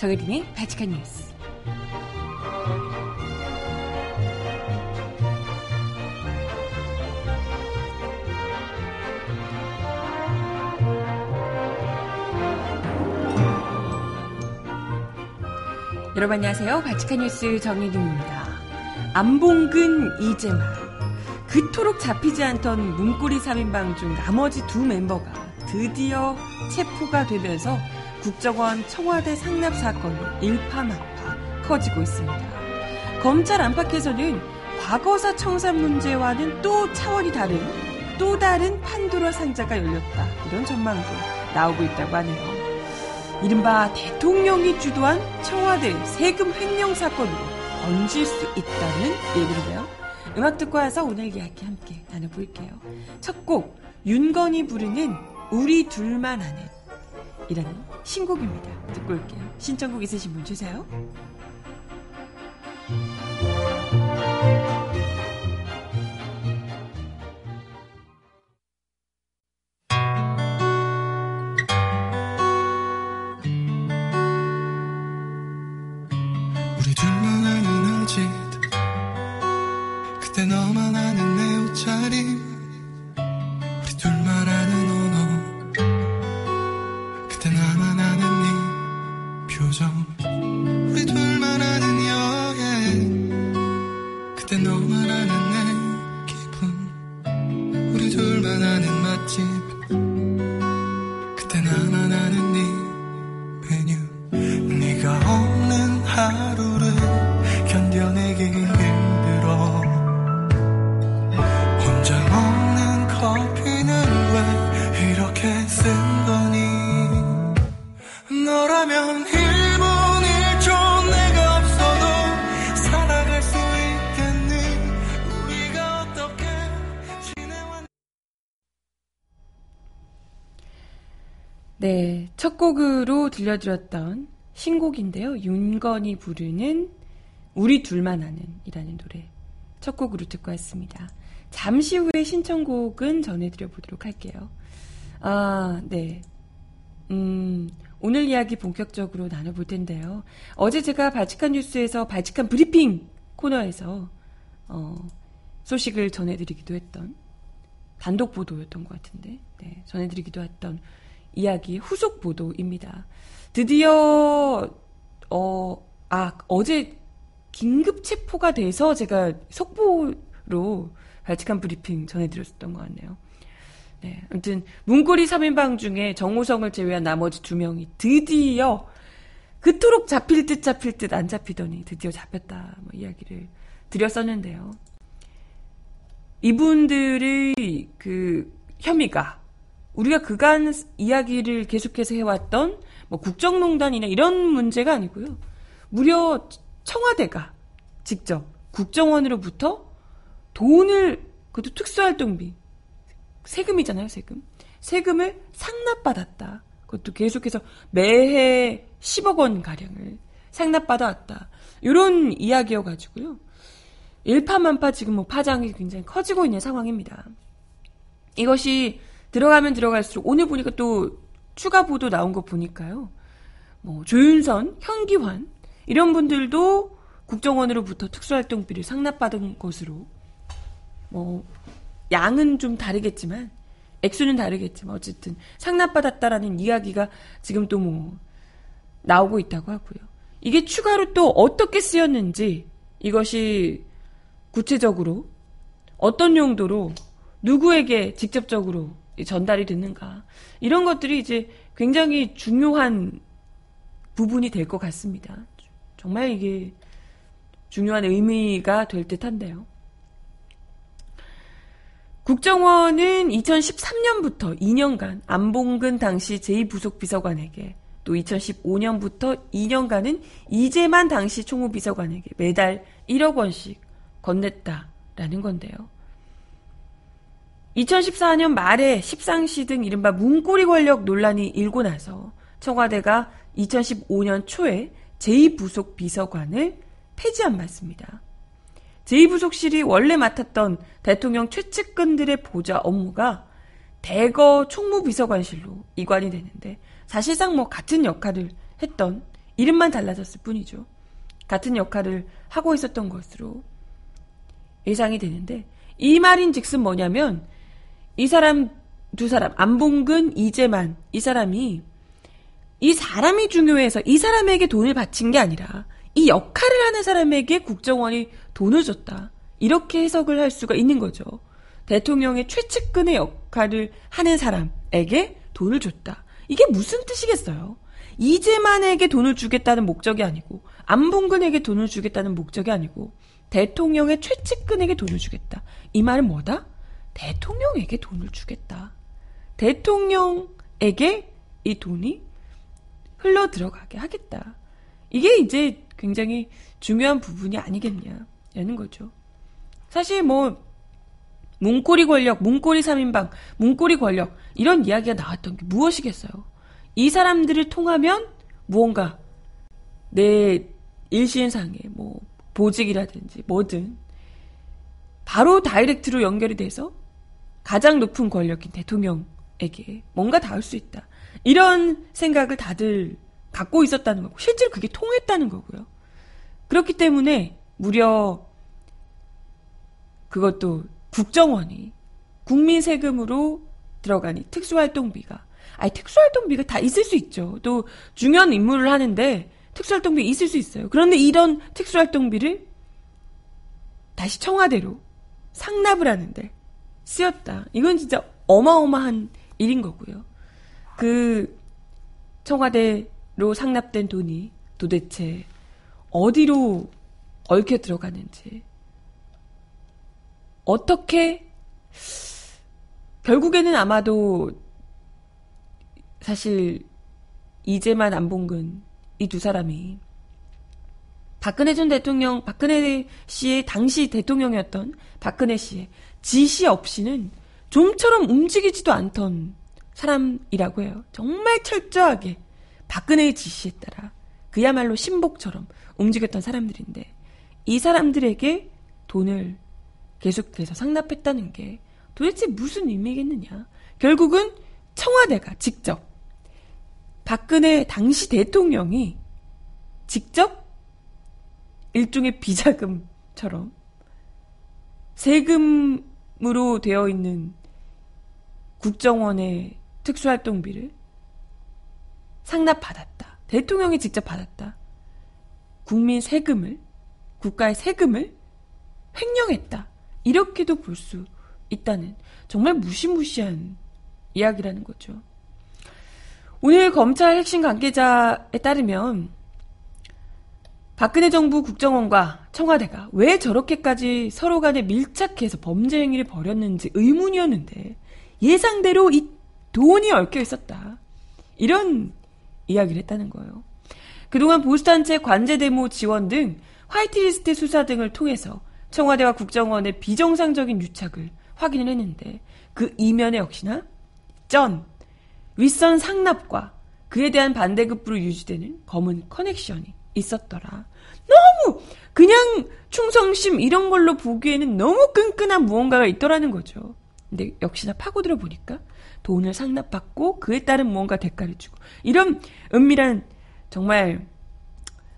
정혜림의 바칙한 뉴스. 여러분 안녕하세요. 바칙한 뉴스 정혜림입니다. 안봉근 이재만 그토록 잡히지 않던 문고리 3인방 중 나머지 두 멤버가 드디어 체포가 되면서 국정원 청와대 상납 사건이 일파만파 커지고 있습니다. 검찰 안팎에서는 과거사 청산 문제와는 또 차원이 다른 또 다른 판도라 상자가 열렸다. 이런 전망도 나오고 있다고 하네요. 이른바 대통령이 주도한 청와대 세금 횡령 사건으로 번질 수 있다는 얘기인데요. 음악 듣고 와서 오늘 이야기 함께 나눠볼게요. 첫 곡, 윤건이 부르는 우리 둘만 아는 이라는 신곡입니다. 듣고 올게요. 신청곡 있으신 분 주세요. 네, 첫 곡으로 들려드렸던 신곡인데요. 윤건이 부르는 우리 둘만 아는 이라는 노래 첫 곡으로 듣고 왔습니다. 잠시 후에 신청곡은 전해드려 보도록 할게요. 아, 네. 음, 오늘 이야기 본격적으로 나눠볼 텐데요. 어제 제가 바칙한 뉴스에서 바칙한 브리핑 코너에서 어, 소식을 전해드리기도 했던 단독 보도였던 것 같은데, 네, 전해드리기도 했던 이야기 후속 보도입니다. 드디어 어, 아 어제 긴급 체포가 돼서 제가 속보로 발칙한 브리핑 전해드렸었던 것 같네요. 네, 아무튼 문고리 3인방 중에 정우성을 제외한 나머지 두 명이 드디어 그토록 잡힐 듯 잡힐 듯 안 잡히더니 드디어 잡혔다 뭐 이야기를 드렸었는데요. 이분들의 그 혐의가 우리가 그간 이야기를 계속해서 해왔던 뭐 국정농단이나 이런 문제가 아니고요. 무려 청와대가 직접 국정원으로부터 돈을 그것도 특수활동비 세금이잖아요, 세금. 세금을 상납받았다. 그것도 계속해서 매해 10억 원 가량을 상납받아왔다. 이런 이야기여가지고요. 일파만파 지금 뭐 파장이 굉장히 커지고 있는 상황입니다. 이것이 들어가면 들어갈수록 오늘 보니까 또 추가 보도 나온 거 보니까요. 뭐 조윤선, 현기환 이런 분들도 국정원으로부터 특수활동비를 상납받은 것으로 뭐 양은 좀 다르겠지만 액수는 다르겠지만 어쨌든 상납받았다라는 이야기가 지금 또 뭐 나오고 있다고 하고요. 이게 추가로 또 어떻게 쓰였는지 이것이 구체적으로 어떤 용도로 누구에게 직접적으로 전달이 됐는가 이런 것들이 이제 굉장히 중요한 부분이 될 것 같습니다. 정말 이게 중요한 의미가 될 듯한데요. 국정원은 2013년부터 2년간 안봉근 당시 제2부속 비서관에게 또 2015년부터 2년간은 이재만 당시 총무비서관에게 매달 1억 원씩 건넸다라는 건데요. 2014년 말에 십상시 등 이른바 문고리 권력 논란이 일고 나서 청와대가 2015년 초에 제2부속 비서관을 폐지한 바 있습니다. 제2부속실이 원래 맡았던 대통령 최측근들의 보좌 업무가 대거 총무비서관실로 이관이 되는데 사실상 뭐 같은 역할을 했던 이름만 달라졌을 뿐이죠. 같은 역할을 하고 있었던 것으로 예상이 되는데 이 말인 즉슨 뭐냐면 이 사람 두 사람 안봉근 이재만 이 사람이 이 사람이 중요해서 이 사람에게 돈을 바친 게 아니라 이 역할을 하는 사람에게 국정원이 돈을 줬다. 이렇게 해석을 할 수가 있는 거죠. 대통령의 최측근의 역할을 하는 사람에게 돈을 줬다. 이게 무슨 뜻이겠어요? 이재만에게 돈을 주겠다는 목적이 아니고 안봉근에게 돈을 주겠다는 목적이 아니고 대통령의 최측근에게 돈을 주겠다. 이 말은 뭐다? 대통령에게 돈을 주겠다. 대통령에게 이 돈이 흘러 들어가게 하겠다. 이게 이제 굉장히 중요한 부분이 아니겠냐라는 거죠. 사실 뭐 문고리 권력, 문고리 3인방, 문고리 권력 이런 이야기가 나왔던 게 무엇이겠어요? 이 사람들을 통하면 무언가 내 일신상의 뭐 보직이라든지 뭐든 바로 다이렉트로 연결이 돼서 가장 높은 권력인 대통령에게 뭔가 닿을 수 있다. 이런 생각을 다들 갖고 있었다는 거고 실제로 그게 통했다는 거고요. 그렇기 때문에 무려 그것도 국정원이 국민 세금으로 들어가니 특수활동비가 아니 특수활동비가 다 있을 수 있죠. 또 중요한 임무를 하는데 특수활동비 있을 수 있어요. 그런데 이런 특수활동비를 다시 청와대로 상납을 하는데 쓰였다. 이건 진짜 어마어마한 일인 거고요. 그 청와대로 상납된 돈이 도대체 어디로 얽혀 들어가는지 어떻게 결국에는 아마도 사실 이재만 안봉근 이 두 사람이 박근혜 전 대통령 박근혜 씨의 당시 대통령이었던 박근혜 씨의 지시 없이는 좀처럼 움직이지도 않던 사람이라고 해요. 정말 철저하게 박근혜의 지시에 따라 그야말로 신복처럼 움직였던 사람들인데 이 사람들에게 돈을 계속해서 상납했다는 게 도대체 무슨 의미겠느냐. 결국은 청와대가 직접 박근혜 당시 대통령이 직접 일종의 비자금처럼 세금 으로 되어 있는 국정원의 특수활동비를 상납받았다. 대통령이 직접 받았다. 국민 세금을, 국가의 세금을 횡령했다. 이렇게도 볼 수 있다는 정말 무시무시한 이야기라는 거죠. 오늘 검찰 핵심 관계자에 따르면 박근혜 정부 국정원과 청와대가 왜 저렇게까지 서로 간에 밀착해서 범죄 행위를 벌였는지 의문이었는데 예상대로 이 돈이 얽혀 있었다. 이런 이야기를 했다는 거예요. 그동안 보수단체 관제 데모 지원 등 화이트리스트 수사 등을 통해서 청와대와 국정원의 비정상적인 유착을 확인을 했는데 그 이면에 역시나 전, 윗선 상납과 그에 대한 반대급부로 유지되는 검은 커넥션이 있었더라. 너무 그냥 충성심 이런 걸로 보기에는 너무 끈끈한 무언가가 있더라는 거죠. 근데 역시나 파고들어 보니까 돈을 상납받고 그에 따른 무언가 대가를 주고 이런 은밀한 정말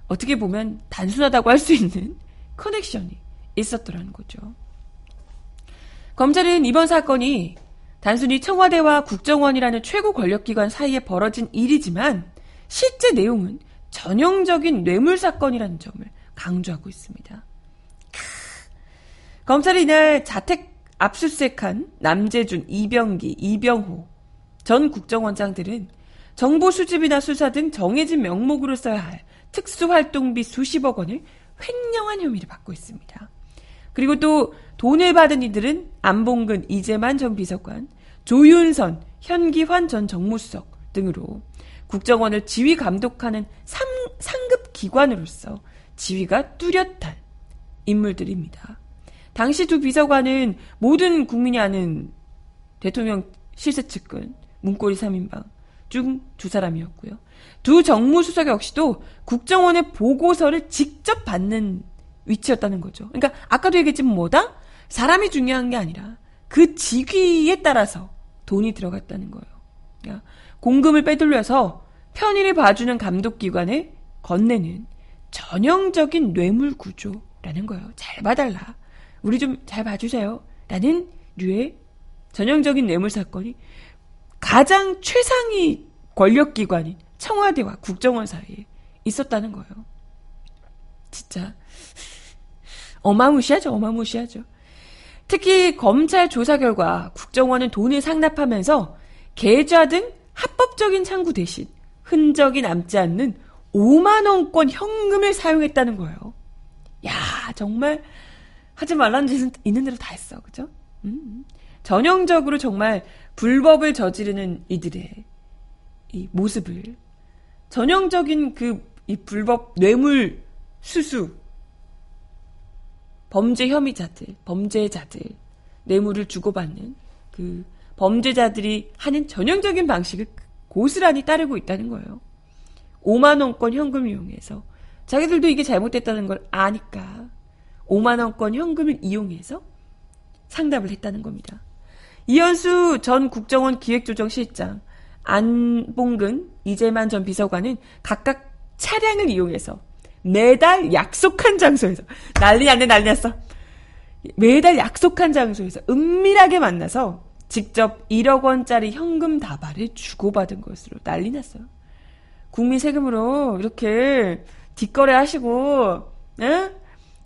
어떻게 보면 단순하다고 할 수 있는 커넥션이 있었더라는 거죠. 검찰은 이번 사건이 단순히 청와대와 국정원이라는 최고 권력기관 사이에 벌어진 일이지만 실제 내용은 전형적인 뇌물 사건이라는 점을 강조하고 있습니다. 검찰이 이날 자택 압수수색한 남재준, 이병기, 이병호 전 국정원장들은 정보 수집이나 수사 등 정해진 명목으로 써야 할 특수활동비 수십억 원을 횡령한 혐의를 받고 있습니다. 그리고 또 돈을 받은 이들은 안봉근, 이재만 전 비서관, 조윤선, 현기환 전 정무수석 등으로 국정원을 지휘 감독하는 3, 상급 기관으로서 지위가 뚜렷한 인물들입니다. 당시 두 비서관은 모든 국민이 아는 대통령 실세 측근 문고리 3인방 중 두 사람이었고요. 두 정무수석 역시도 국정원의 보고서를 직접 받는 위치였다는 거죠. 그러니까 아까도 얘기했지만 뭐다? 사람이 중요한 게 아니라 그 직위에 따라서 돈이 들어갔다는 거예요. 그러니까 공금을 빼돌려서 편의를 봐주는 감독기관에 건네는 전형적인 뇌물 구조라는 거예요. 잘 봐달라. 우리 좀 잘 봐주세요. 라는 류의 전형적인 뇌물 사건이 가장 최상위 권력기관인 청와대와 국정원 사이에 있었다는 거예요. 진짜 어마무시하죠, 어마무시하죠. 특히 검찰 조사 결과 국정원은 돈을 상납하면서 계좌 등 합법적인 창구 대신 흔적이 남지 않는 5만원권 현금을 사용했다는 거예요. 야, 정말 하지 말라는 짓은 있는 대로 다 했어. 그죠? 음. 전형적으로 정말 불법을 저지르는 이들의 이 모습을 전형적인 그 이 불법 뇌물 수수 범죄 혐의자들, 범죄자들 뇌물을 주고받는 그 범죄자들이 하는 전형적인 방식을 고스란히 따르고 있다는 거예요. 5만원권 현금을 이용해서 자기들도 이게 잘못됐다는 걸 아니까 5만원권 현금을 이용해서 상답을 했다는 겁니다. 이현수 전 국정원 기획조정실장, 안봉근, 이재만 전 비서관은 각각 차량을 이용해서 매달 약속한 장소에서 난리 났네 난리 났어. 매달 약속한 장소에서 은밀하게 만나서 직접 1억 원짜리 현금 다발을 주고받은 것으로 난리 났어요. 국민 세금으로 이렇게 뒷거래 하시고, 에?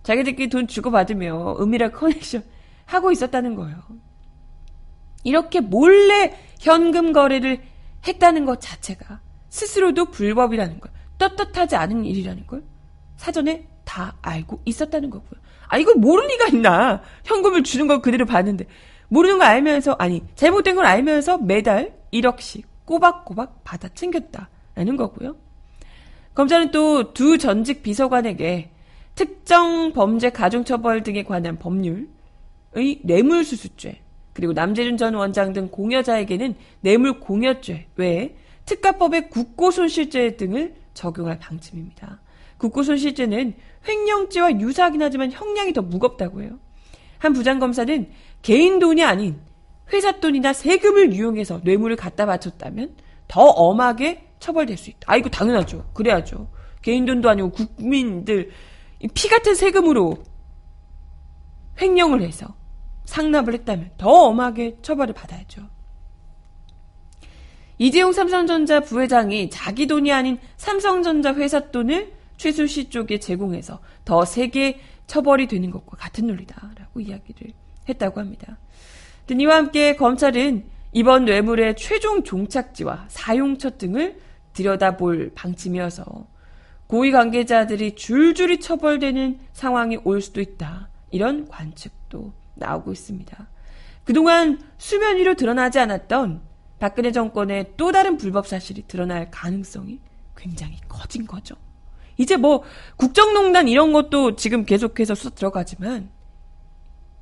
자기들끼리 돈 주고받으며 은밀한 커넥션 하고 있었다는 거예요. 이렇게 몰래 현금 거래를 했다는 것 자체가 스스로도 불법이라는 걸, 떳떳하지 않은 일이라는 걸 사전에 다 알고 있었다는 거고요. 아, 이걸 모를 리가 있나. 현금을 주는 걸 그대로 봤는데. 모르는 걸 알면서, 아니, 잘못된 걸 알면서 매달 1억씩 꼬박꼬박 받아 챙겼다라는 거고요. 검찰은 또 두 전직 비서관에게 특정 범죄 가중처벌 등에 관한 법률의 뇌물수수죄, 그리고 남재준 전 원장 등 공여자에게는 뇌물 공여죄 외에 특가법의 국고손실죄 등을 적용할 방침입니다. 국고손실죄는 횡령죄와 유사하긴 하지만 형량이 더 무겁다고 해요. 한 부장검사는 개인 돈이 아닌 회사 돈이나 세금을 이용해서 뇌물을 갖다 바쳤다면 더 엄하게 처벌될 수 있다. 아, 이거 당연하죠. 그래야죠. 개인 돈도 아니고 국민들 피 같은 세금으로 횡령을 해서 상납을 했다면 더 엄하게 처벌을 받아야죠. 이재용 삼성전자 부회장이 자기 돈이 아닌 삼성전자 회사 돈을 최순 씨 쪽에 제공해서 더 세게 처벌이 되는 것과 같은 논리다라고 이야기를 했다고 합니다. 이와 함께 검찰은 이번 뇌물의 최종 종착지와 사용처 등을 들여다볼 방침이어서 고위 관계자들이 줄줄이 처벌되는 상황이 올 수도 있다. 이런 관측도 나오고 있습니다. 그동안 수면 위로 드러나지 않았던 박근혜 정권의 또 다른 불법 사실이 드러날 가능성이 굉장히 커진 거죠. 이제 뭐 국정농단 이런 것도 지금 계속해서 수사 들어가지만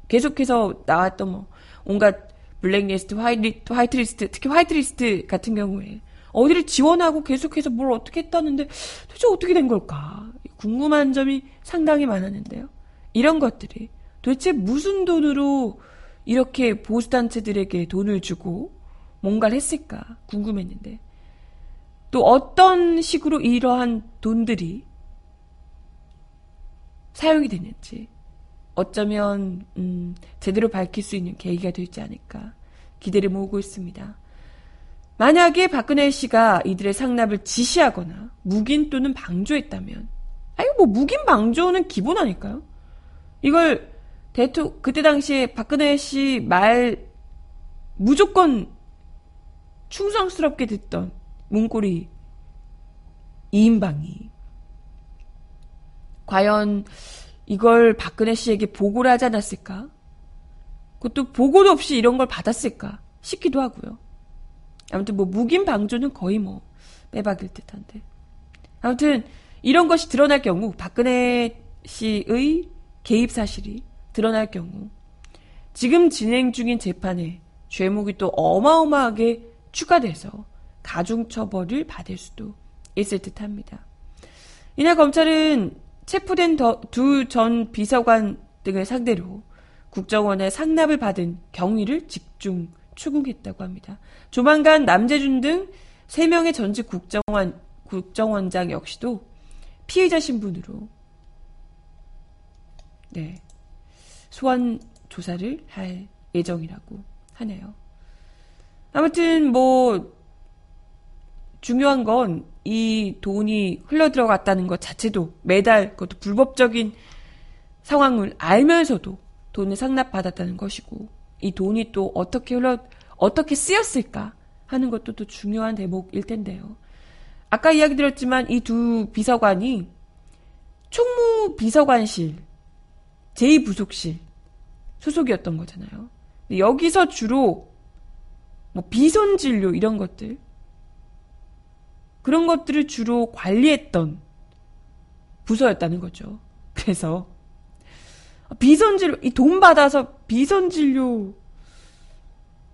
계속해서 나왔던 뭐 온갖 블랙리스트, 화이트, 화이트리스트, 특히 화이트리스트 같은 경우에 어디를 지원하고 계속해서 뭘 어떻게 했다는데 도대체 어떻게 된 걸까? 궁금한 점이 상당히 많았는데요. 이런 것들이 도대체 무슨 돈으로 이렇게 보수단체들에게 돈을 주고 뭔가를 했을까 궁금했는데 또 어떤 식으로 이러한 돈들이 사용이 됐는지 어쩌면 음, 제대로 밝힐 수 있는 계기가 되지 않을까 기대를 모으고 있습니다. 만약에 박근혜 씨가 이들의 상납을 지시하거나 묵인 또는 방조했다면 아니 뭐 묵인 방조는 기본 아닐까요? 이걸 대토 그때 당시에 박근혜 씨 말 무조건 충성스럽게 듣던 문고리 이인방이 과연 이걸 박근혜 씨에게 보고를 하지 않았을까? 그것도 보고도 없이 이런 걸 받았을까 싶기도 하고요. 아무튼 뭐 묵인 방조는 거의 뭐 빼박일 듯한데. 아무튼 이런 것이 드러날 경우 박근혜 씨의 개입 사실이 드러날 경우 지금 진행 중인 재판에 죄목이 또 어마어마하게 추가돼서 가중처벌을 받을 수도 있을 듯 합니다. 이날 검찰은 체포된 두 전 비서관 등을 상대로 국정원의 상납을 받은 경위를 집중 추궁했다고 합니다. 조만간 남재준 등 3명의 전직 국정원, 국정원장 역시도 피해자 신분으로 네 소환 조사를 할 예정이라고 하네요. 아무튼 뭐 중요한 건 이 돈이 흘러 들어갔다는 것 자체도 매달 그것도 불법적인 상황을 알면서도 돈을 상납받았다는 것이고 이 돈이 또 어떻게 흘러 어떻게 쓰였을까 하는 것도 또 중요한 대목일 텐데요. 아까 이야기 드렸지만 이 두 비서관이 총무 비서관실 제2부속실 소속이었던 거잖아요. 여기서 주로 뭐 비선 진료 이런 것들 그런 것들을 주로 관리했던 부서였다는 거죠. 그래서 비선 진료 이 돈 받아서 비선 진료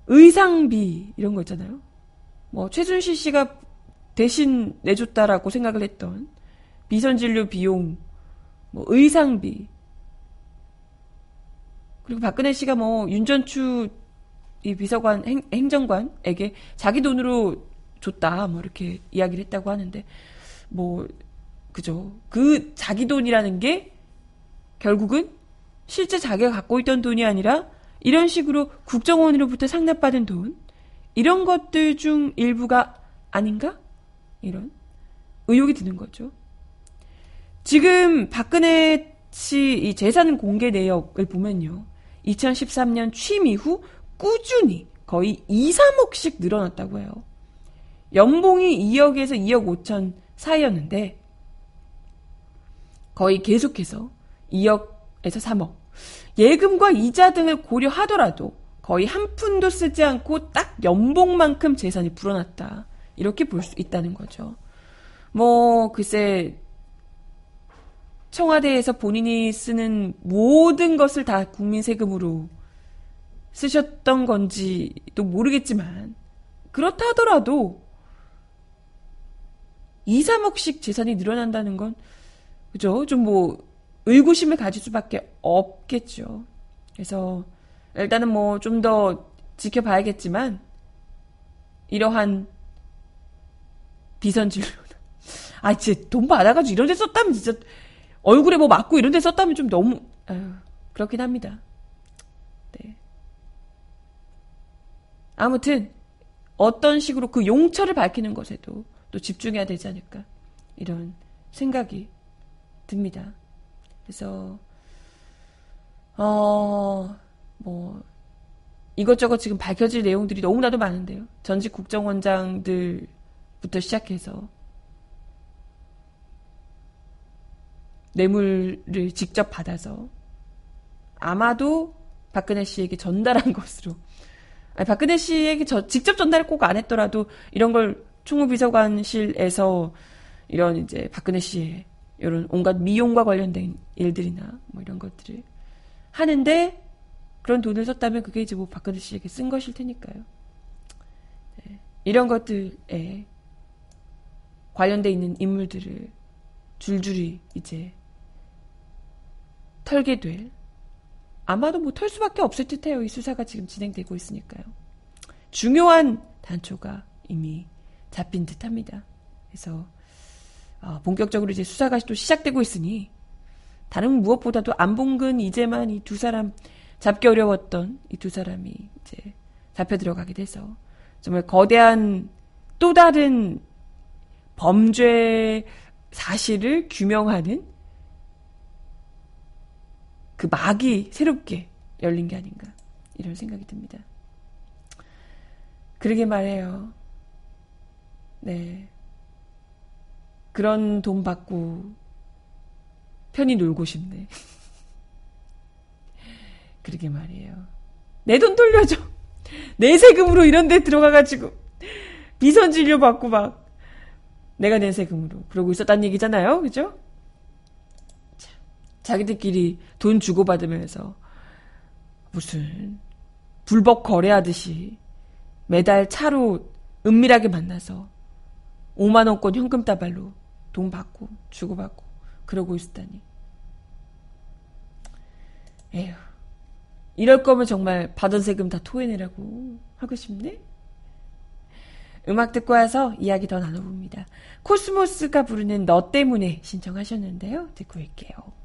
의상비 이런 거 있잖아요. 뭐 최순실 씨가 대신 내줬다라고 생각을 했던 비선 진료 비용, 뭐 의상비 그리고 박근혜 씨가 뭐 윤전추 이 비서관 행, 행정관에게 자기 돈으로 줬다 뭐 이렇게 이야기를 했다고 하는데 뭐 그죠 그 자기 돈이라는 게 결국은 실제 자기가 갖고 있던 돈이 아니라 이런 식으로 국정원으로부터 상납받은 돈 이런 것들 중 일부가 아닌가 이런 의혹이 드는 거죠. 지금 박근혜 씨 이 재산 공개 내역을 보면요. 2013년 취임 이후 꾸준히 거의 2, 3억씩 늘어났다고 해요. 연봉이 2억에서 2억 5천 사이였는데 거의 계속해서 2억에서 3억. 예금과 이자 등을 고려하더라도 거의 한 푼도 쓰지 않고 딱 연봉만큼 재산이 불어났다. 이렇게 볼 수 있다는 거죠. 뭐, 글쎄, 청와대에서 본인이 쓰는 모든 것을 다 국민 세금으로 쓰셨던 건지도 모르겠지만, 그렇다 하더라도, 2, 3억씩 재산이 늘어난다는 건, 그죠? 좀 뭐, 의구심을 가질 수밖에 없겠죠. 그래서, 일단은 뭐, 좀 더 지켜봐야겠지만, 이러한 비선진로는. 아, 진짜 돈 받아가지고 이런 데 썼다면 진짜, 얼굴에 뭐 맞고 이런 데 썼다면 좀 너무, 아유, 그렇긴 합니다. 네. 아무튼, 어떤 식으로 그 용처를 밝히는 것에도 또 집중해야 되지 않을까. 이런 생각이 듭니다. 그래서, 어, 뭐, 이것저것 지금 밝혀질 내용들이 너무나도 많은데요. 전직 국정원장들부터 시작해서 뇌물을 직접 받아서 아마도 박근혜 씨에게 전달한 것으로 아니, 박근혜 씨에게 저, 직접 전달 꼭안 했더라도 이런 걸 총무비서관실에서 이런 이제 박근혜 씨의 이런 온갖 미용과 관련된 일들이나 뭐 이런 것들을 하는데 그런 돈을 썼다면 그게 이제 뭐 박근혜 씨에게 쓴 것일 테니까요. 네. 이런 것들에 관련돼 있는 인물들을 줄줄이 이제 털게 될 아마도 뭐 털 수밖에 없을 듯해요. 이 수사가 지금 진행되고 있으니까요. 중요한 단초가 이미 잡힌 듯합니다. 그래서 어, 본격적으로 이제 수사가 또 시작되고 있으니 다른 무엇보다도 안봉근 이제만 이 두 사람 잡기 어려웠던 이 두 사람이 이제 잡혀 들어가게 돼서 정말 거대한 또 다른 범죄 사실을 규명하는 그 막이 새롭게 열린 게 아닌가 이런 생각이 듭니다. 그러게 말해요. 네. 그런 돈 받고 편히 놀고 싶네. 그러게 말이에요. 내 돈 돌려줘. 내 세금으로 이런 데 들어가가지고 비선 진료 받고 막 내가 내 세금으로 그러고 있었단 얘기잖아요. 그죠? 자기들끼리 돈 주고받으면서 무슨 불법 거래하듯이 매달 차로 은밀하게 만나서 5만원권 현금 다발로 돈 받고 주고받고 그러고 있었다니. 에휴. 이럴 거면 정말 받은 세금 다 토해내라고 하고 싶네? 음악 듣고 와서 이야기 더 나눠봅니다. 코스모스가 부르는 너 때문에 신청하셨는데요. 듣고 올게요.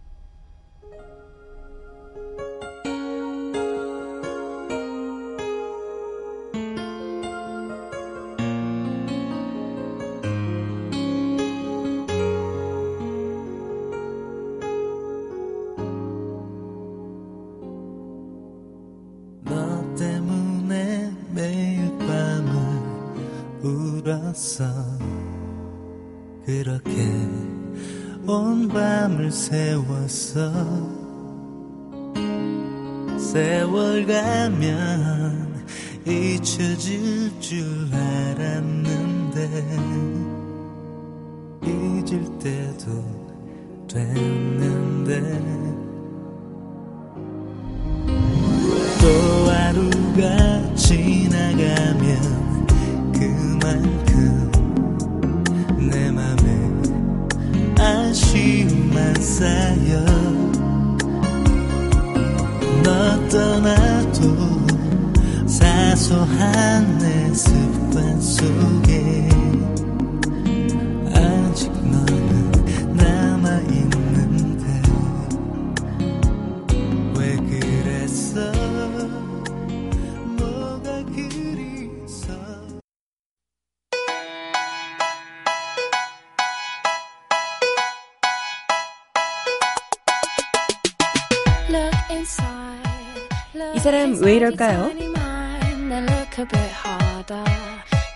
울었어 그렇게 온 밤을 세웠어 세월 가면 잊혀질 줄 알았는 이 사람 왜 이럴까요?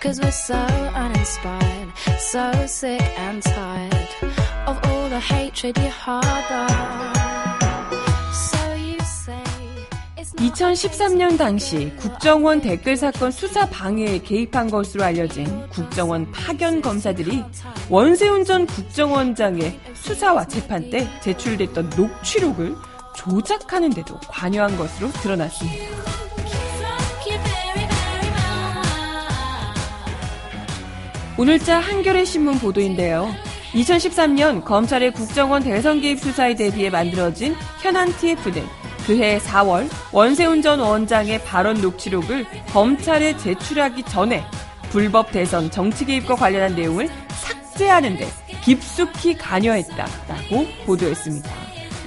Cause we're so uninspired, so sick and tired of all the hatred you harbor. So you say it's not 2013년 당시 국정원 댓글 사건 수사 방해에 개입한 것으로 알려진 국정원 파견 검사들이 원세훈 전 국정원장의 수사와 재판 때 제출됐던 녹취록을 조작하는데도 관여한 것으로 드러났습니다. 오늘자 한겨레 신문 보도인데요. 2013년 검찰의 국정원 대선 개입 수사에 대비해 만들어진 현안 TF는 그해 4월 원세훈 전 원장의 발언 녹취록을 검찰에 제출하기 전에 불법 대선 정치 개입과 관련한 내용을 삭제하는데 깊숙이 관여했다라고 보도했습니다.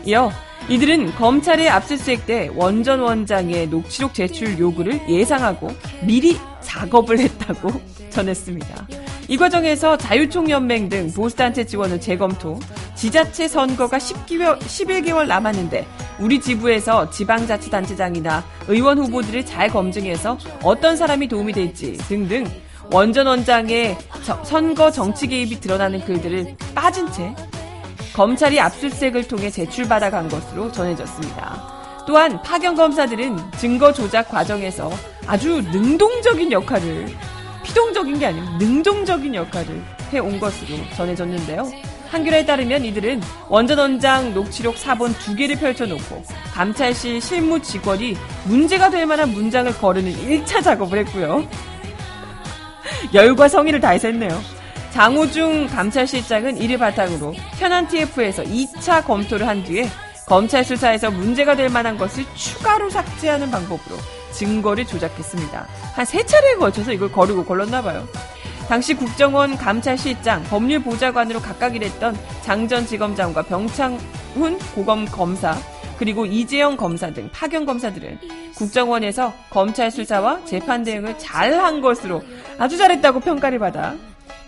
이어 이들은 검찰의 압수수색 때 원전 원장의 녹취록 제출 요구를 예상하고 미리 작업을 했다고 전했습니다. 이 과정에서 자유총연맹 등 보수단체 지원을 재검토, 지자체 선거가 10개월, 11개월 남았는데 우리 지부에서 지방자치단체장이나 의원 후보들을 잘 검증해서 어떤 사람이 도움이 될지 등등 원전 원장의 저- 선거 정치 개입이 드러나는 글들을 빠진 채 검찰이 압수수색을 통해 제출받아 간 것으로 전해졌습니다. 또한 파견 검사들은 증거 조작 과정에서 아주 능동적인 역할을 피동적인 게 아니고 능동적인 역할을 해온 것으로 전해졌는데요. 한겨레에 따르면 이들은 원전 원장 녹취록 4본 두 개를 펼쳐놓고 감찰실 실무 직원이 문제가 될 만한 문장을 거르는 1차 작업을 했고요. 열과 성의를 다해서 했네요. 장호중 감찰실장은 이를 바탕으로 현안 TF에서 2차 검토를 한 뒤에 검찰 수사에서 문제가 될 만한 것을 추가로 삭제하는 방법으로 증거를 조작했습니다. 한 세 차례에 걸쳐서 이걸 거르고 걸렀나 봐요. 당시 국정원 감찰실장, 법률보좌관으로 각각 일했던 장전 지검장과 병창훈 고검 검사, 그리고 이재영 검사 등 파견 검사들은 국정원에서 검찰 수사와 재판 대응을 잘 한 것으로 아주 잘했다고 평가를 받아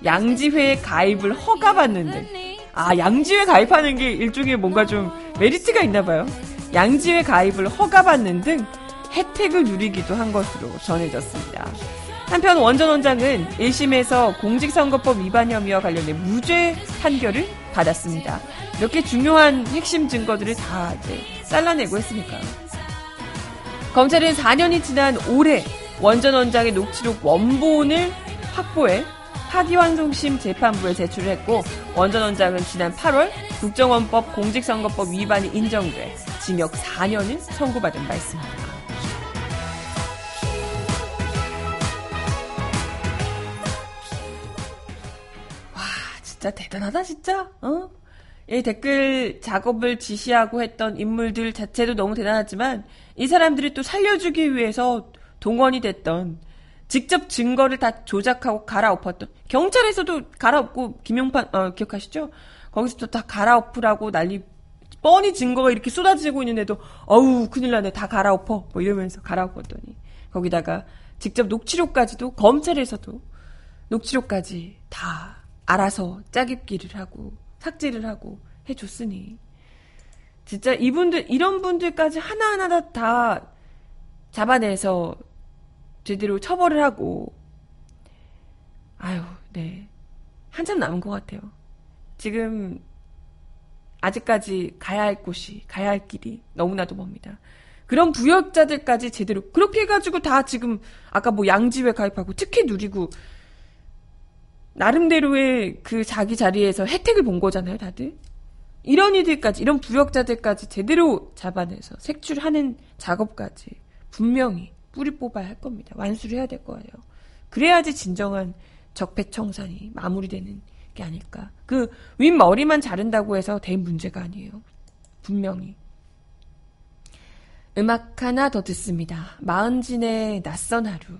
양지회에 가입을 허가받는 등. 아, 양지회 가입하는 게 일종의 뭔가 좀 메리트가 있나 봐요. 양지회 가입을 허가받는 등 혜택을 누리기도 한 것으로 전해졌습니다. 한편 원전 원장은 1심에서 공직선거법 위반 혐의와 관련된 무죄 판결을 받았습니다. 이렇게 중요한 핵심 증거들을 다 이제 잘라내고 했으니까. 검찰은 4년이 지난 올해 원전 원장의 녹취록 원본을 확보해 파기환송심 재판부에 제출했고 원전 원장은 지난 8월 국정원법 공직선거법 위반이 인정돼 징역 4년을 선고받은 바 있습니다. 와 진짜 대단하다 진짜 어? 이 댓글 작업을 지시하고 했던 인물들 자체도 너무 대단하지만 이 사람들이 또 살려주기 위해서 동원이 됐던 직접 증거를 다 조작하고 갈아엎었던 경찰에서도 갈아엎고 김용판 어, 기억하시죠? 거기서도 다 갈아엎으라고 난리 뻔히 증거가 이렇게 쏟아지고 있는데도 어우 큰일 나네 다 갈아엎어 뭐 이러면서 갈아엎었더니 거기다가 직접 녹취록까지도 검찰에서도 녹취록까지 다 알아서 짜깁기를 하고 삭제를 하고 해줬으니 진짜 이분들 이런 분들까지 하나하나 다 잡아내서 제대로 처벌을 하고 아유 네 한참 남은 것 같아요. 지금 아직까지 가야 할 곳이 가야 할 길이 너무나도 멉니다. 그런 부역자들까지 제대로 그렇게 해가지고 다 지금 아까 뭐 양지회 가입하고 특혜 누리고 나름대로의 그 자기 자리에서 혜택을 본 거잖아요, 다들. 이런 이들까지, 이런 부역자들까지 제대로 잡아내서 색출하는 작업까지 분명히 뿌리 뽑아야 할 겁니다. 완수를 해야 될 거예요. 그래야지 진정한 적폐청산이 마무리되는 게 아닐까. 그 윗머리만 자른다고 해서 된 문제가 아니에요. 분명히. 음악 하나 더 듣습니다. 마흔진의 낯선 하루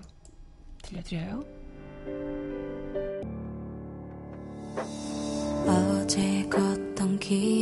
들려드려요. 어제 걷던 길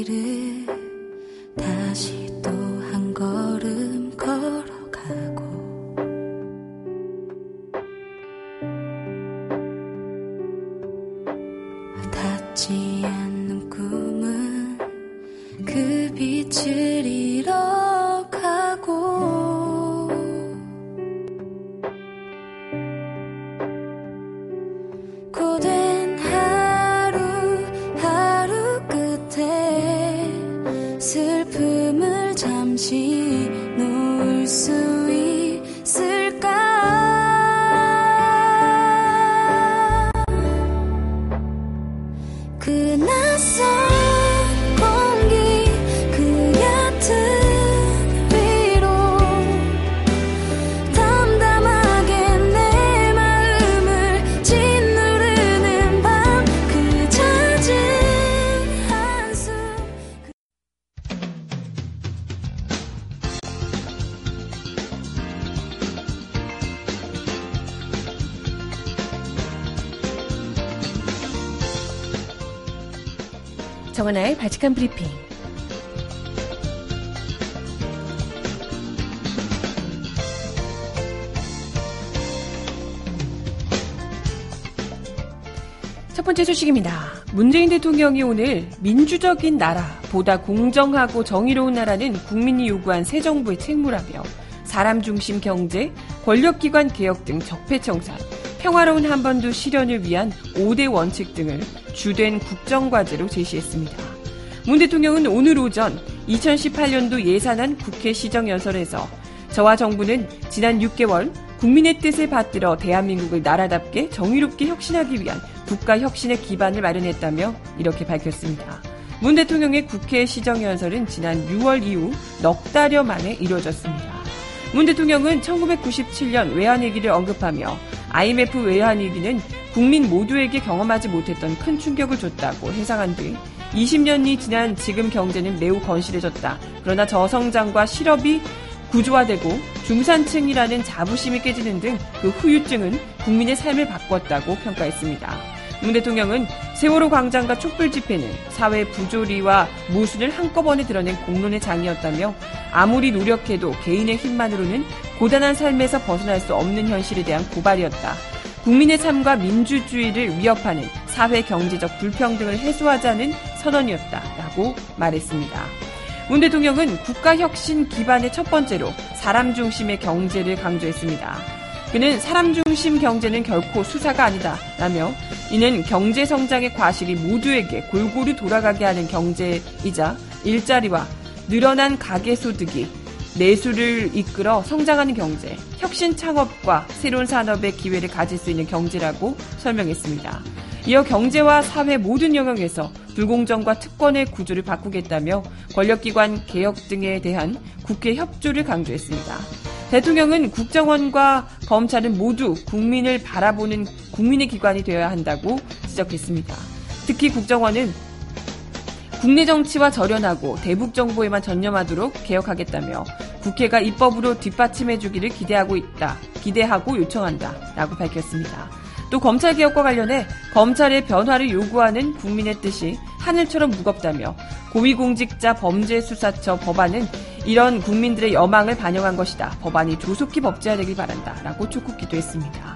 정은아의 바칙한 브리핑. 첫 번째 소식입니다. 문재인 대통령이 오늘 민주적인 나라, 보다 공정하고 정의로운 나라는 국민이 요구한 새 정부의 책무라며 사람 중심 경제, 권력기관 개혁 등 적폐청산, 평화로운 한반도 실현을 위한 5대 원칙 등을 주된 국정과제로 제시했습니다. 문 대통령은 오늘 오전 2018년도 예산안 국회 시정연설에서 저와 정부는 지난 6개월 국민의 뜻을 받들어 대한민국을 나라답게 정의롭게 혁신하기 위한 국가 혁신의 기반을 마련했다며 이렇게 밝혔습니다. 문 대통령의 국회 시정연설은 지난 6월 이후 넉 달여 만에 이루어졌습니다. 문 대통령은 1997년 외환위기를 언급하며 IMF 외환위기는 국민 모두에게 경험하지 못했던 큰 충격을 줬다고 해상한 뒤 20년이 지난 지금 경제는 매우 건실해졌다. 그러나 저성장과 실업이 구조화되고 중산층이라는 자부심이 깨지는 등 그 후유증은 국민의 삶을 바꿨다고 평가했습니다. 문 대통령은 세월호 광장과 촛불 집회는 사회 부조리와 모순을 한꺼번에 드러낸 공론의 장이었다며 아무리 노력해도 개인의 힘만으로는 고단한 삶에서 벗어날 수 없는 현실에 대한 고발이었다. 국민의 삶과 민주주의를 위협하는 사회 경제적 불평등을 해소하자는 선언이었다라고 말했습니다. 문 대통령은 국가 혁신 기반의 첫 번째로 사람 중심의 경제를 강조했습니다. 그는 사람 중심 경제는 결코 수사가 아니다. 라며 이는 경제 성장의 과실이 모두에게 골고루 돌아가게 하는 경제이자 일자리와 늘어난 가계 소득이 내수를 이끌어 성장하는 경제, 혁신 창업과 새로운 산업의 기회를 가질 수 있는 경제라고 설명했습니다. 이어 경제와 사회 모든 영역에서 불공정과 특권의 구조를 바꾸겠다며 권력기관 개혁 등에 대한 국회 협조를 강조했습니다. 대통령은 국정원과 검찰은 모두 국민을 바라보는 국민의 기관이 되어야 한다고 지적했습니다. 특히 국정원은 국내 정치와 절연하고 대북 정보에만 전념하도록 개혁하겠다며 국회가 입법으로 뒷받침해주기를 기대하고 있다. 기대하고 요청한다. 라고 밝혔습니다. 또 검찰 개혁과 관련해 검찰의 변화를 요구하는 국민의 뜻이 하늘처럼 무겁다며 고위공직자 범죄수사처 법안은 이런 국민들의 여망을 반영한 것이다. 법안이 조속히 법제화되길 바란다. 라고 촉구기도 했습니다.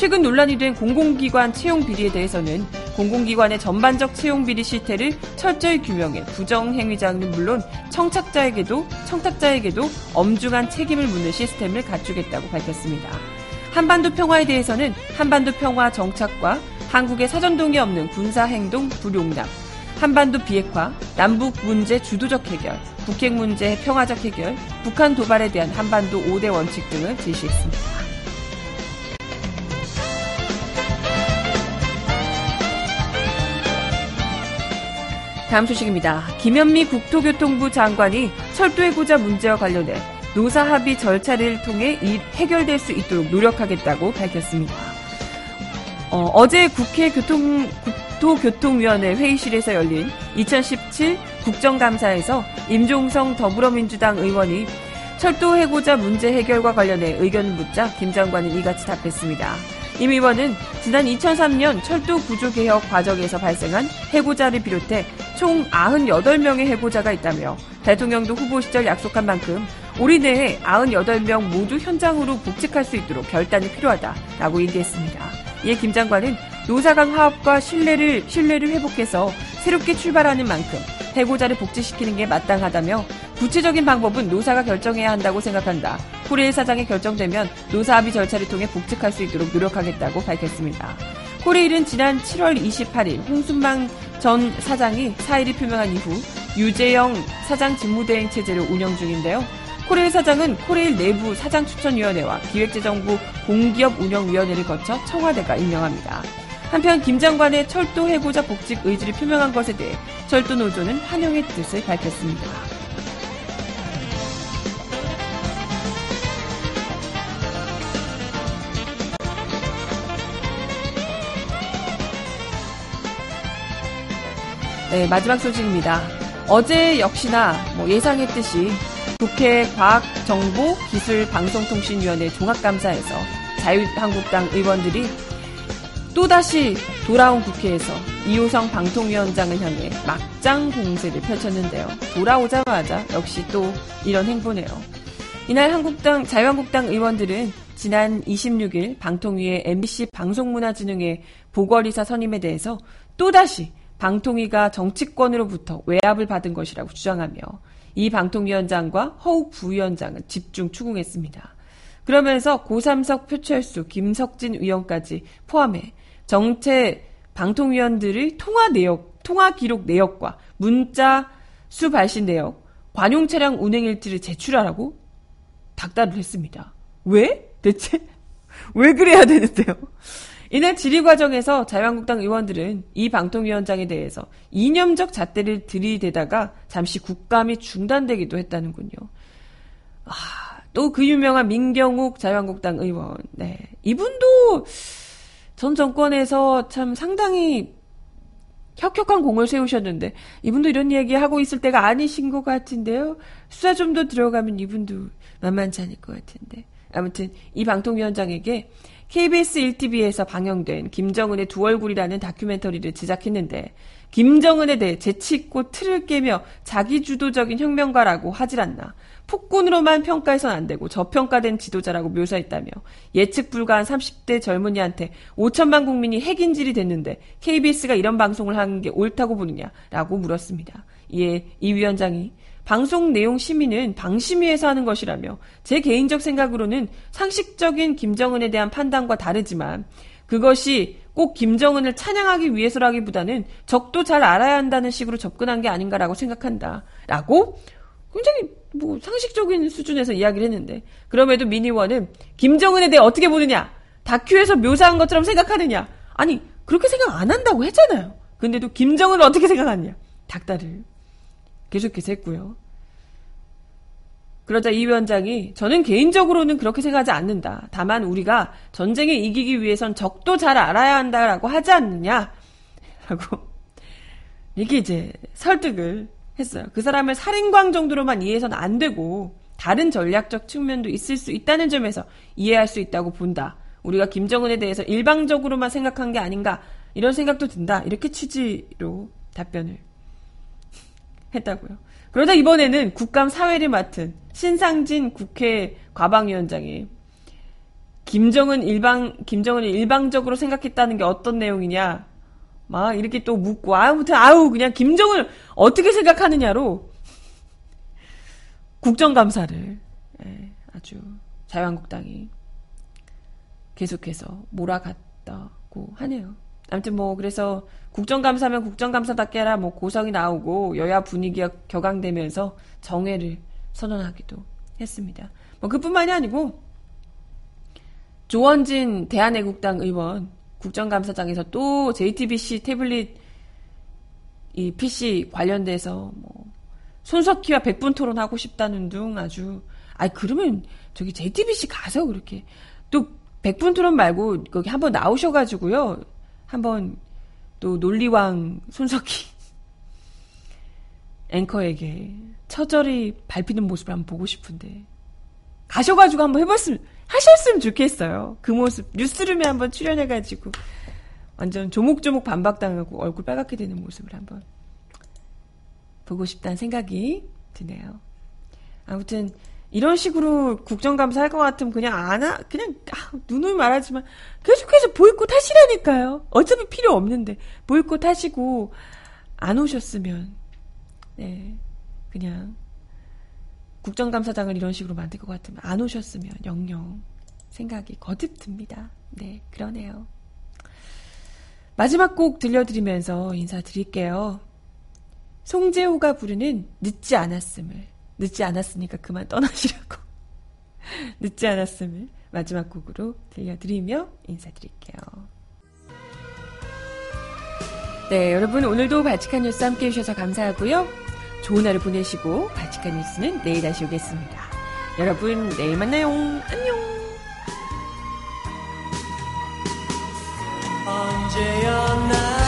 최근 논란이 된 공공기관 채용 비리에 대해서는 공공기관의 전반적 채용 비리 실태를 철저히 규명해 부정 행위자는 물론 청탁자에게도 청탁자에게도 엄중한 책임을 묻는 시스템을 갖추겠다고 밝혔습니다. 한반도 평화에 대해서는 한반도 평화 정착과 한국의 사전 동의 없는 군사 행동 불용납, 한반도 비핵화, 남북 문제 주도적 해결, 북핵 문제 평화적 해결, 북한 도발에 대한 한반도 5대 원칙 등을 제시했습니다. 다음 소식입니다. 김현미 국토교통부 장관이 철도해고자 문제와 관련해 노사 합의 절차를 통해 해결될 수 있도록 노력하겠다고 밝혔습니다. 어, 제 국회 교통, 국토교통위원회 회의실에서 열린 2017 국정감사에서 임종성 더불어민주당 의원이 철도 해고자 문제 해결과 관련해 의견을 묻자 김 장관은 이같이 답했습니다. 임 의원은 지난 2003년 철도 구조 개혁 과정에서 발생한 해고자를 비롯해 총 98명의 해고자가 있다며 대통령도 후보 시절 약속한 만큼 우리 내에 98명 모두 현장으로 복직할 수 있도록 결단이 필요하다라고 얘기했습니다. 이에 김 장관은 노사 간 화합과 신뢰를 신뢰를 회복해서 새롭게 출발하는 만큼 해고자를 복직시키는 게 마땅하다며 구체적인 방법은 노사가 결정해야 한다고 생각한다. 코레일 사장이 결정되면 노사 합의 절차를 통해 복직할 수 있도록 노력하겠다고 밝혔습니다. 코레일은 지난 7월 28일 홍순만 전 사장이 사의를 표명한 이후 유재영 사장 직무대행 체제를 운영 중인데요. 코레일 사장은 코레일 내부 사장 추천위원회와 기획재정부 공기업 운영위원회를 거쳐 청와대가 임명합니다. 한편 김 장관의 철도 해고자 복직 의지를 표명한 것에 대해 철도 노조는 환영의 뜻을 밝혔습니다. 네, 마지막 소식입니다. 어제 역시나 뭐 예상했듯이 국회 과학정보기술방송통신위원회 종합감사에서 자유한국당 의원들이 또다시 돌아온 국회에서 이호성 방통위원장을 향해 막장 공세를 펼쳤는데요. 돌아오자마자 역시 또 이런 행보네요. 이날 한국당, 자유한국당 의원들은 지난 26일 방통위의 MBC 방송문화진흥회 보궐이사 선임에 대해서 또다시 방통위가 정치권으로부터 외압을 받은 것이라고 주장하며 이 방통위원장과 허욱 부위원장은 집중 추궁했습니다. 그러면서 고삼석 표철수, 김석진 의원까지 포함해 정체 방통위원들의 통화 내역, 통화 기록 내역과 문자 수 발신 내역, 관용 차량 운행 일지를 제출하라고 닥달을 했습니다. 왜? 대체 왜 그래야 되는데요? 이날 질의 과정에서 자유한국당 의원들은 이 방통위원장에 대해서 이념적 잣대를 들이대다가 잠시 국감이 중단되기도 했다는군요. 아, 또 그 유명한 민경욱 자유한국당 의원. 네. 이분도 전 정권에서 참 상당히 혁혁한 공을 세우셨는데 이분도 이런 얘기 하고 있을 때가 아니신 것 같은데요. 수사 좀 더 들어가면 이분도 만만치 않을 것 같은데. 아무튼 이 방통위원장에게 KBS 1TV에서 방영된 김정은의 두 얼굴이라는 다큐멘터리를 제작했는데 김정은에 대해 재치있고 틀을 깨며 자기주도적인 혁명가라고 하질 않나. 폭군으로만 평가해선 안 되고 저평가된 지도자라고 묘사했다며 예측 불가한 30대 젊은이한테 5천만 국민이 핵인질이 됐는데 KBS가 이런 방송을 하는 게 옳다고 보느냐라고 물었습니다. 이에 이 위원장이 방송 내용 심의는 방심위에서 하는 것이라며 제 개인적 생각으로는 상식적인 김정은에 대한 판단과 다르지만 그것이 꼭 김정은을 찬양하기 위해서라기보다는 적도 잘 알아야 한다는 식으로 접근한 게 아닌가라고 생각한다. 라고 굉장히 뭐 상식적인 수준에서 이야기를 했는데 그럼에도 미니원은 김정은에 대해 어떻게 보느냐? 다큐에서 묘사한 것처럼 생각하느냐? 아니 그렇게 생각 안 한다고 했잖아요. 근데도 김정은을 어떻게 생각하느냐? 닥달을 계속해서 했고요. 그러자 이 위원장이 저는 개인적으로는 그렇게 생각하지 않는다. 다만 우리가 전쟁에 이기기 위해선 적도 잘 알아야 한다라고 하지 않느냐? 라고 이게 이제 설득을 했어요. 그 사람을 살인광 정도로만 이해해서는 안 되고 다른 전략적 측면도 있을 수 있다는 점에서 이해할 수 있다고 본다. 우리가 김정은에 대해서 일방적으로만 생각한 게 아닌가 이런 생각도 든다. 이렇게 취지로 답변을 했다고요. 그러다 이번에는 국감 사회를 맡은 신상진 국회 과방위원장이 김정은 일방 김정은을 일방적으로 생각했다는 게 어떤 내용이냐 막 이렇게 또 묻고 아무튼 아우 그냥 김정을 어떻게 생각하느냐로 국정감사를 예, 아주 자유한국당이 계속해서 몰아갔다고 하네요. 아무튼 뭐 그래서 국정감사면 국정감사답게 하라 뭐 고성이 나오고 여야 분위기가 격앙되면서 정회를 선언하기도 했습니다. 뭐 그뿐만이 아니고 조원진 대한애국당 의원 국정감사장에서 또 JTBC 태블릿 이 PC 관련돼서 뭐 손석희와 백분 토론 하고 싶다는 둥 아주 아 그러면 저기 JTBC 가서 그렇게 또 백분 토론 말고 거기 한번 나오셔가지고요 한번 또 논리왕 손석희 앵커에게 처절히 밟히는 모습을 한번 보고 싶은데 가셔가지고 한번 해봤으면 하셨으면 좋겠어요. 그 모습 뉴스룸에 한번 출연해가지고 완전 조목조목 반박당하고 얼굴 빨갛게 되는 모습을 한번 보고 싶다는 생각이 드네요. 아무튼 이런 식으로 국정감사 할 것 같으면 그냥 안 하, 그냥 아, 눈을 말하지만 계속해서 보이콧 하시라니까요. 어차피 필요 없는데 보이콧 하시고 안 오셨으면 네 그냥 국정감사장을 이런 식으로 만들 것 같으면 안 오셨으면 영영 생각이 거듭 듭니다. 네, 그러네요. 마지막 곡 들려드리면서 인사드릴게요. 송재호가 부르는 늦지 않았음을 늦지 않았으니까 그만 떠나시라고 늦지 않았음을 마지막 곡으로 들려드리며 인사드릴게요. 네, 여러분 오늘도 바치칸 뉴스 함께 해주셔서 감사하고요. 좋은 하루 보내시고 바치칸 뉴스는 내일 다시 오겠습니다. 여러분 내일 만나요. 안녕. 언제였나